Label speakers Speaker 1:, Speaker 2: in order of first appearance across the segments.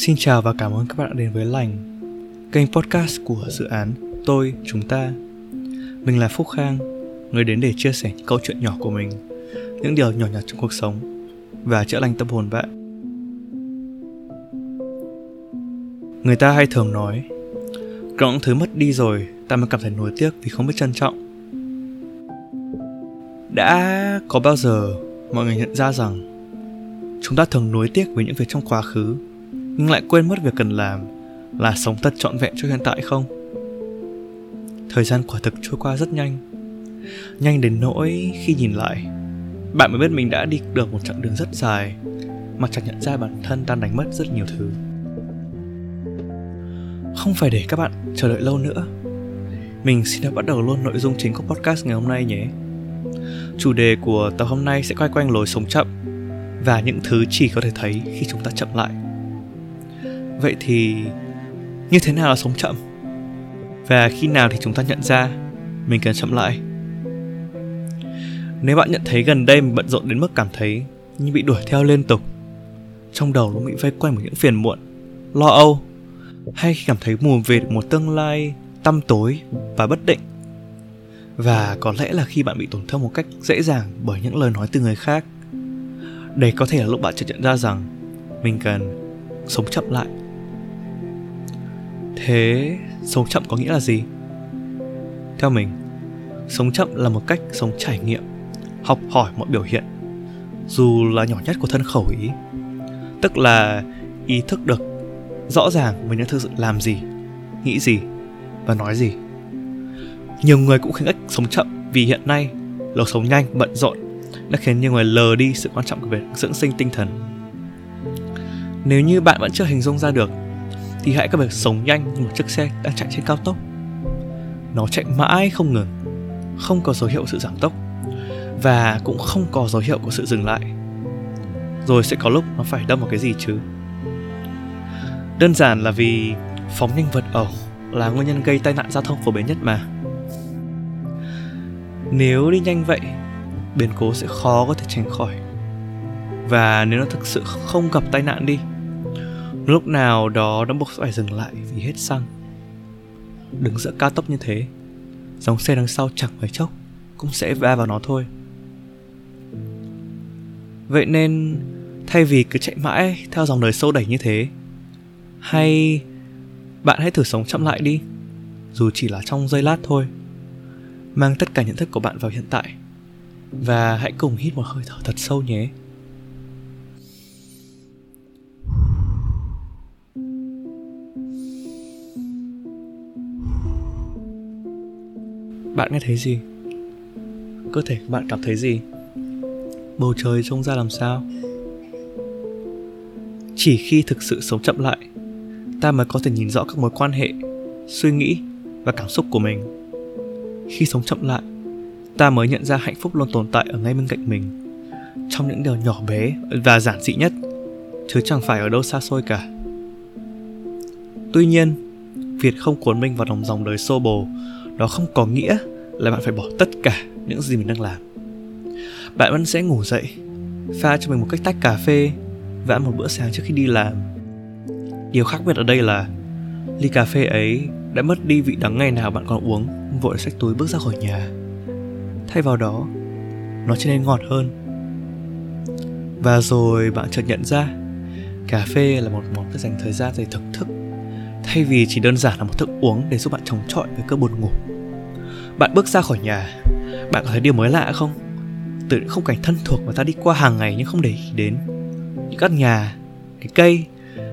Speaker 1: Xin chào và cảm ơn các bạn đã đến với Lành, kênh podcast của dự án Tôi, Chúng ta. Mình là Phúc Khang, người đến để chia sẻ những câu chuyện nhỏ của mình, những điều nhỏ nhặt trong cuộc sống và chữa lành tâm hồn bạn. Người ta hay thường nói, có những thứ mất đi rồi, ta mới cảm thấy nuối tiếc vì không biết trân trọng. Đã có bao giờ mọi người nhận ra rằng chúng ta thường nuối tiếc với những việc trong quá khứ nhưng lại quên mất việc cần làm là sống thật trọn vẹn cho hiện tại không? Thời gian quả thực trôi qua rất nhanh. Nhanh đến nỗi khi nhìn lại, bạn mới biết mình đã đi được một chặng đường rất dài mà chẳng nhận ra bản thân đang đánh mất rất nhiều thứ. Không phải để các bạn chờ đợi lâu nữa. Mình xin được bắt đầu luôn nội dung chính của podcast ngày hôm nay nhé. Chủ đề của tập hôm nay sẽ quay quanh lối sống chậm và những thứ chỉ có thể thấy khi chúng ta chậm lại vậy thì như thế nào là sống chậm? Và khi nào thì chúng ta nhận ra mình cần chậm lại? Nếu bạn nhận thấy gần đây mình bận rộn đến mức cảm thấy như bị đuổi theo liên tục, trong đầu nó bị vây quanh bởi những phiền muộn, lo âu, hay khi cảm thấy mù về một tương lai tăm tối và bất định, và có lẽ là khi bạn bị tổn thương một cách dễ dàng bởi những lời nói từ người khác, đây có thể là lúc bạn chợt nhận ra rằng mình cần sống chậm lại thế, sống chậm có nghĩa là gì? Theo mình, sống chậm là một cách sống trải nghiệm, học hỏi mọi biểu hiện, dù là nhỏ nhất của thân khẩu ý. Tức là ý thức được rõ ràng mình đang thực sự làm gì, nghĩ gì và nói gì. Nhiều người cũng khuyến khích sống chậm vì hiện nay lối sống nhanh, bận rộn đã khiến nhiều người lờ đi sự quan trọng của việc dưỡng sinh tinh thần. Nếu như bạn vẫn chưa hình dung ra được thì hãy có việc sống nhanh như một chiếc xe đang chạy trên cao tốc. Nó chạy mãi không ngừng, không có dấu hiệu sự giảm tốc, và cũng không có dấu hiệu của sự dừng lại. Rồi sẽ có lúc nó phải đâm vào cái gì chứ? Đơn giản là vì phóng nhanh vượt ẩu là nguyên nhân gây tai nạn giao thông phổ biến nhất mà. Nếu đi nhanh vậy, biến cố sẽ khó có thể tránh khỏi. Và nếu nó thực sự không gặp tai nạn đi lúc nào đó nó buộc phải dừng lại vì hết xăng. Đứng giữa cao tốc như thế, dòng xe đằng sau chẳng mấy chốc cũng sẽ va vào nó thôi. Vậy nên, thay vì cứ chạy mãi theo dòng đời sâu đẩy như thế, hay bạn hãy thử sống chậm lại đi, dù chỉ là trong giây lát thôi. Mang tất cả nhận thức của bạn vào hiện tại và hãy cùng hít một hơi thở thật sâu nhé. Bạn nghe thấy gì? Cơ thể của bạn cảm thấy gì? Bầu trời trông ra làm sao? Chỉ khi thực sự sống chậm lại, ta mới có thể nhìn rõ các mối quan hệ, suy nghĩ và cảm xúc của mình. Khi sống chậm lại, ta mới nhận ra hạnh phúc luôn tồn tại ở ngay bên cạnh mình, trong những điều nhỏ bé và giản dị nhất, chứ chẳng phải ở đâu xa xôi cả. Tuy nhiên, việc không cuốn mình vào dòng dòng đời xô bồ đó không có nghĩa là bạn phải bỏ tất cả những gì mình đang làm. Bạn vẫn sẽ ngủ dậy, pha cho mình một cách tách cà phê và ăn một bữa sáng trước khi đi làm. Điều khác biệt ở đây là ly cà phê ấy đã mất đi vị đắng ngày nào bạn còn uống, vội xách túi bước ra khỏi nhà. Thay vào đó, nó trở nên ngọt hơn. Và rồi bạn chợt nhận ra, cà phê là một món dành thời gian để thưởng thức thay vì chỉ đơn giản là một thức uống để giúp bạn chống chọi với cơn buồn ngủ. Bạn bước ra khỏi nhà. Bạn có thấy điều mới lạ không? Từ những khung cảnh thân thuộc mà ta đi qua hàng ngày nhưng không để ý đến. Những căn nhà, cái cây,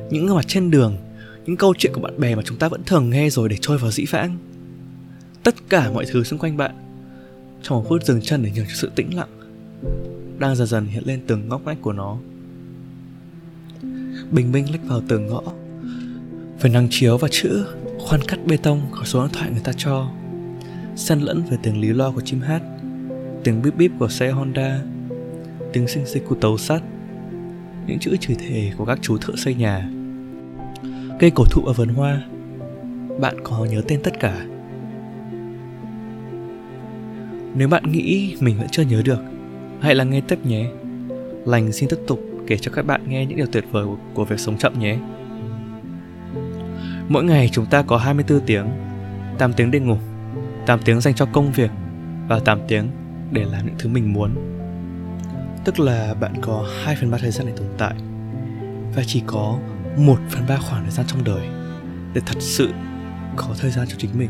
Speaker 1: những gương mặt trên đường, những câu chuyện của bạn bè mà chúng ta vẫn thường nghe rồi để trôi vào dĩ vãng. Tất cả mọi thứ xung quanh bạn, trong một phút dừng chân để nhường cho sự tĩnh lặng, đang dần dần hiện lên từng ngóc ngách của nó. Bình minh lách vào từng ngõ với nắng chiếu và chữ khoan cắt bê tông có số điện thoại người ta cho. Xen lẫn với tiếng lý lo của chim hát, tiếng bíp bíp của xe honda, tiếng xinh xinh của tàu sắt, những chữ chửi thề của các chú thợ xây nhà. Cây cổ thụ ở vườn hoa, bạn có nhớ tên tất cả? Nếu bạn nghĩ mình vẫn chưa nhớ được, hãy lắng nghe tiếp nhé. Lành xin tiếp tục kể cho các bạn nghe những điều tuyệt vời của việc sống chậm nhé. Mỗi ngày chúng ta có 24 tiếng 8 tiếng để ngủ 8 tiếng dành cho công việc Và 8 tiếng để làm những thứ mình muốn Tức là bạn có 2 phần 3 thời gian để tồn tại Và chỉ có 1 phần 3 khoảng thời gian trong đời Để thật sự có thời gian cho chính mình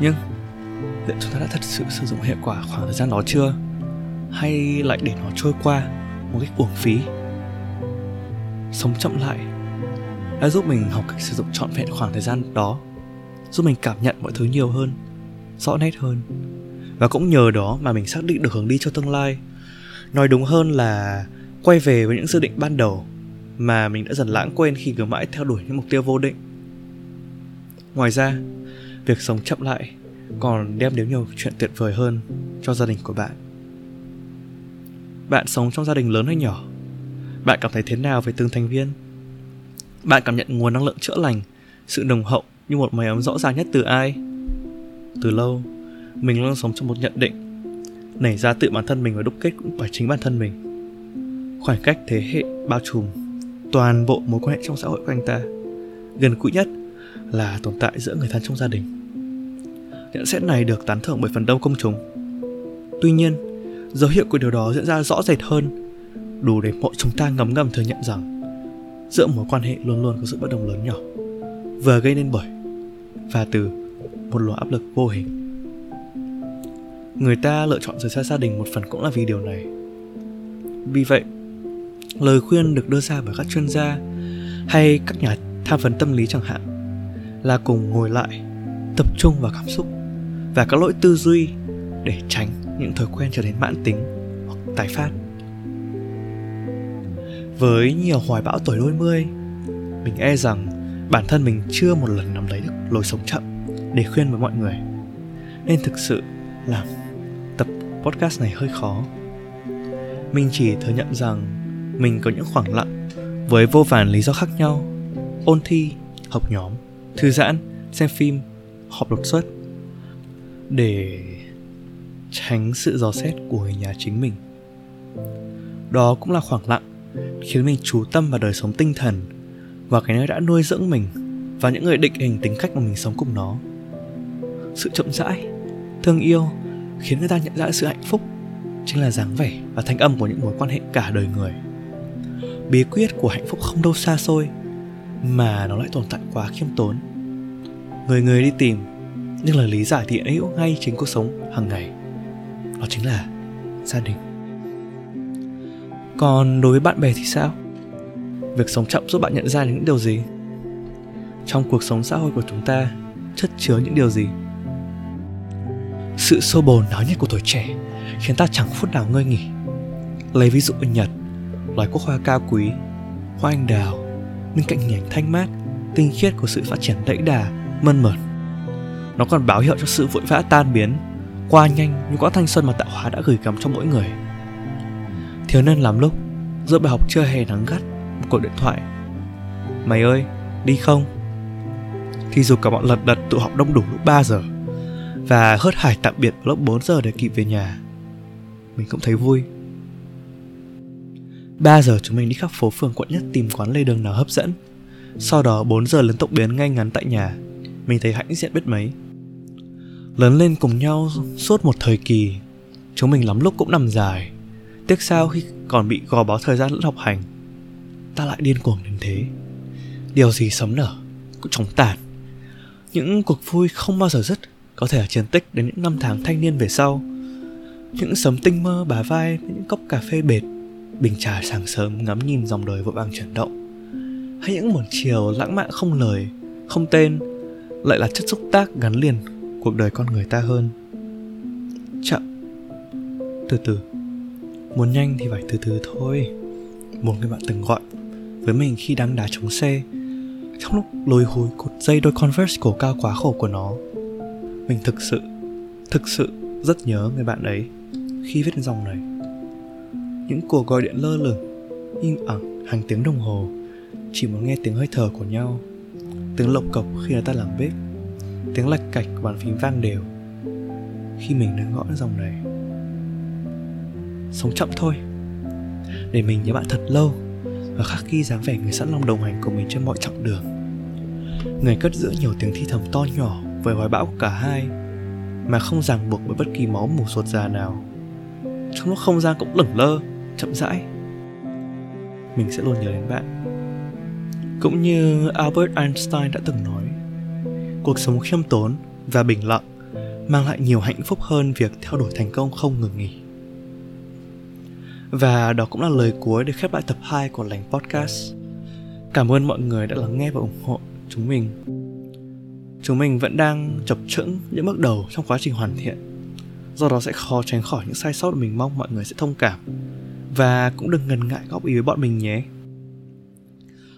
Speaker 1: Nhưng liệu chúng ta đã thật sự sử dụng hiệu quả khoảng thời gian đó chưa? Hay lại để nó trôi qua một cách uổng phí? Sống chậm lại đã giúp mình học cách sử dụng trọn vẹn khoảng thời gian đó, giúp mình cảm nhận mọi thứ nhiều hơn, rõ nét hơn. Và cũng nhờ đó mà mình xác định được hướng đi cho tương lai. Nói đúng hơn là quay về với những dự định ban đầu mà mình đã dần lãng quên khi cứ mãi theo đuổi những mục tiêu vô định. Ngoài ra, việc sống chậm lại còn đem đến nhiều chuyện tuyệt vời hơn cho gia đình của bạn. Bạn sống trong gia đình lớn hay nhỏ, bạn cảm thấy thế nào về từng thành viên? Bạn cảm nhận nguồn năng lượng chữa lành, sự nồng hậu như một mái ấm rõ ràng nhất từ ai? Từ lâu, mình luôn sống trong một nhận định, nảy ra tự bản thân mình và đúc kết cũng phải chính bản thân mình. Khoảng cách thế hệ bao trùm toàn bộ mối quan hệ trong xã hội của anh ta, gần gũi nhất là tồn tại giữa người thân trong gia đình. Nhận xét này được tán thưởng bởi phần đông công chúng. Tuy nhiên, dấu hiệu của điều đó diễn ra rõ rệt hơn, đủ để mọi chúng ta ngấm ngầm thừa nhận rằng giữa mối quan hệ luôn luôn có sự bất đồng lớn nhỏ, vừa gây nên bởi và từ một luồng áp lực vô hình. Người ta lựa chọn rời xa gia đình một phần cũng là vì điều này. Vì vậy, lời khuyên được đưa ra bởi các chuyên gia hay các nhà tham vấn tâm lý chẳng hạn là cùng ngồi lại, tập trung vào cảm xúc và các lỗi tư duy để tránh những thói quen trở nên mãn tính hoặc tái phát với nhiều hoài bão tuổi đôi mươi, mình e rằng bản thân mình chưa một lần nắm lấy được lối sống chậm để khuyên với mọi người. Nên thực sự làm tập podcast này hơi khó. Mình chỉ thừa nhận rằng mình có những khoảng lặng với vô vàn lý do khác nhau, ôn thi, học nhóm, thư giãn, xem phim, họp đột xuất để tránh sự dò xét của người nhà chính mình. Đó cũng là khoảng lặng khiến mình chú tâm vào đời sống tinh thần và cái nơi đã nuôi dưỡng mình và những người định hình tính cách mà mình sống cùng nó. Sự chậm rãi, thương yêu khiến người ta nhận ra sự hạnh phúc chính là dáng vẻ và thanh âm của những mối quan hệ cả đời người. Bí quyết của hạnh phúc không đâu xa xôi, mà nó lại tồn tại quá khiêm tốn. Người người đi tìm, nhưng lời lý giải thì hữu ngay chính cuộc sống hàng ngày. Đó chính là gia đình còn đối với bạn bè thì sao? Việc sống chậm giúp bạn nhận ra những điều gì? Trong cuộc sống xã hội của chúng ta, chất chứa những điều gì? Sự xô bồ náo nhiệt của tuổi trẻ khiến ta chẳng phút nào ngơi nghỉ. Lấy ví dụ ở nhật, loài quốc hoa cao quý, hoa anh đào, bên cạnh hình ảnh thanh mát, tinh khiết của sự phát triển đẫy đà, mơn mởn. Nó còn báo hiệu cho sự vội vã tan biến, qua nhanh như quãng thanh xuân mà tạo hóa đã gửi gắm cho mỗi người thiếu nên làm lúc, giữa bài học chưa hề nắng gắt, một cuộc điện thoại. Mày ơi, đi không? Thì dù cả bọn lật đật tụ họp đông đủ lúc 3 giờ, và hớt hải tạm biệt lúc 4 giờ để kịp về nhà, mình cũng thấy vui. 3 giờ chúng mình đi khắp phố phường quận nhất tìm quán lê đường nào hấp dẫn. Sau đó 4 giờ lớn tốc biến ngay ngắn tại nhà, Mình thấy hãnh diện biết mấy. Lớn lên cùng nhau suốt một thời kỳ, Chúng mình lắm lúc cũng nằm dài. Tiếc sao khi còn bị gò bó thời gian lẫn học hành, Ta lại điên cuồng đến thế? Điều gì sấm nở Cũng chóng tàn. Những cuộc vui không bao giờ dứt, Có thể là chiến tích đến những năm tháng thanh niên về sau. Những sấm tinh mơ bà vai Những cốc cà phê bệt, Bình trà sáng sớm ngắm nhìn dòng đời vội vàng chuyển động. Hay những buổi chiều lãng mạn không lời, Không tên, Lại là chất xúc tác gắn liền Cuộc đời con người ta hơn. Chậm. Từ từ. Muốn nhanh thì phải từ từ thôi. Một người bạn từng gọi Với mình khi đang đá chống xe Trong lúc lôi hồi cột dây đôi Converse cổ cao quá khổ của nó, Mình thực sự Thực sự rất nhớ người bạn ấy Khi viết dòng này. Những cuộc gọi điện lơ lửng Im ẳng hàng tiếng đồng hồ, Chỉ muốn nghe tiếng hơi thở của nhau. Tiếng lộc cộc khi người ta làm bếp, Tiếng lạch cạch của bàn phím vang đều Khi mình đang gõ dòng này sống chậm thôi. Để mình nhớ bạn thật lâu và khắc ghi dáng vẻ người sẵn lòng đồng hành của mình trên mọi chặng đường. Người cất giữ nhiều tiếng thi thầm to nhỏ với hoài bão của cả hai mà không ràng buộc bởi bất kỳ máu mù ruột già nào. Trong lúc không gian cũng lửng lơ, chậm rãi, mình sẽ luôn nhớ đến bạn. Cũng như albert einstein đã từng nói, cuộc sống khiêm tốn và bình lặng mang lại nhiều hạnh phúc hơn việc theo đuổi thành công không ngừng nghỉ và đó cũng là lời cuối để khép lại tập 2 của lành podcast. Cảm ơn mọi người đã lắng nghe và ủng hộ chúng mình. Chúng mình vẫn đang chập chững những bước đầu trong quá trình hoàn thiện. Do đó sẽ khó tránh khỏi những sai sót mà mình mong mọi người sẽ thông cảm. Và cũng đừng ngần ngại góp ý với bọn mình nhé.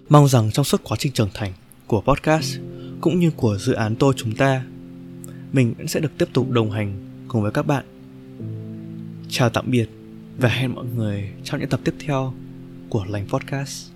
Speaker 1: Mong rằng trong suốt quá trình trưởng thành của podcast cũng như của dự án tôi chúng ta, mình vẫn sẽ được tiếp tục đồng hành cùng với các bạn. Chào tạm biệt và hẹn mọi người trong những tập tiếp theo của lành podcast.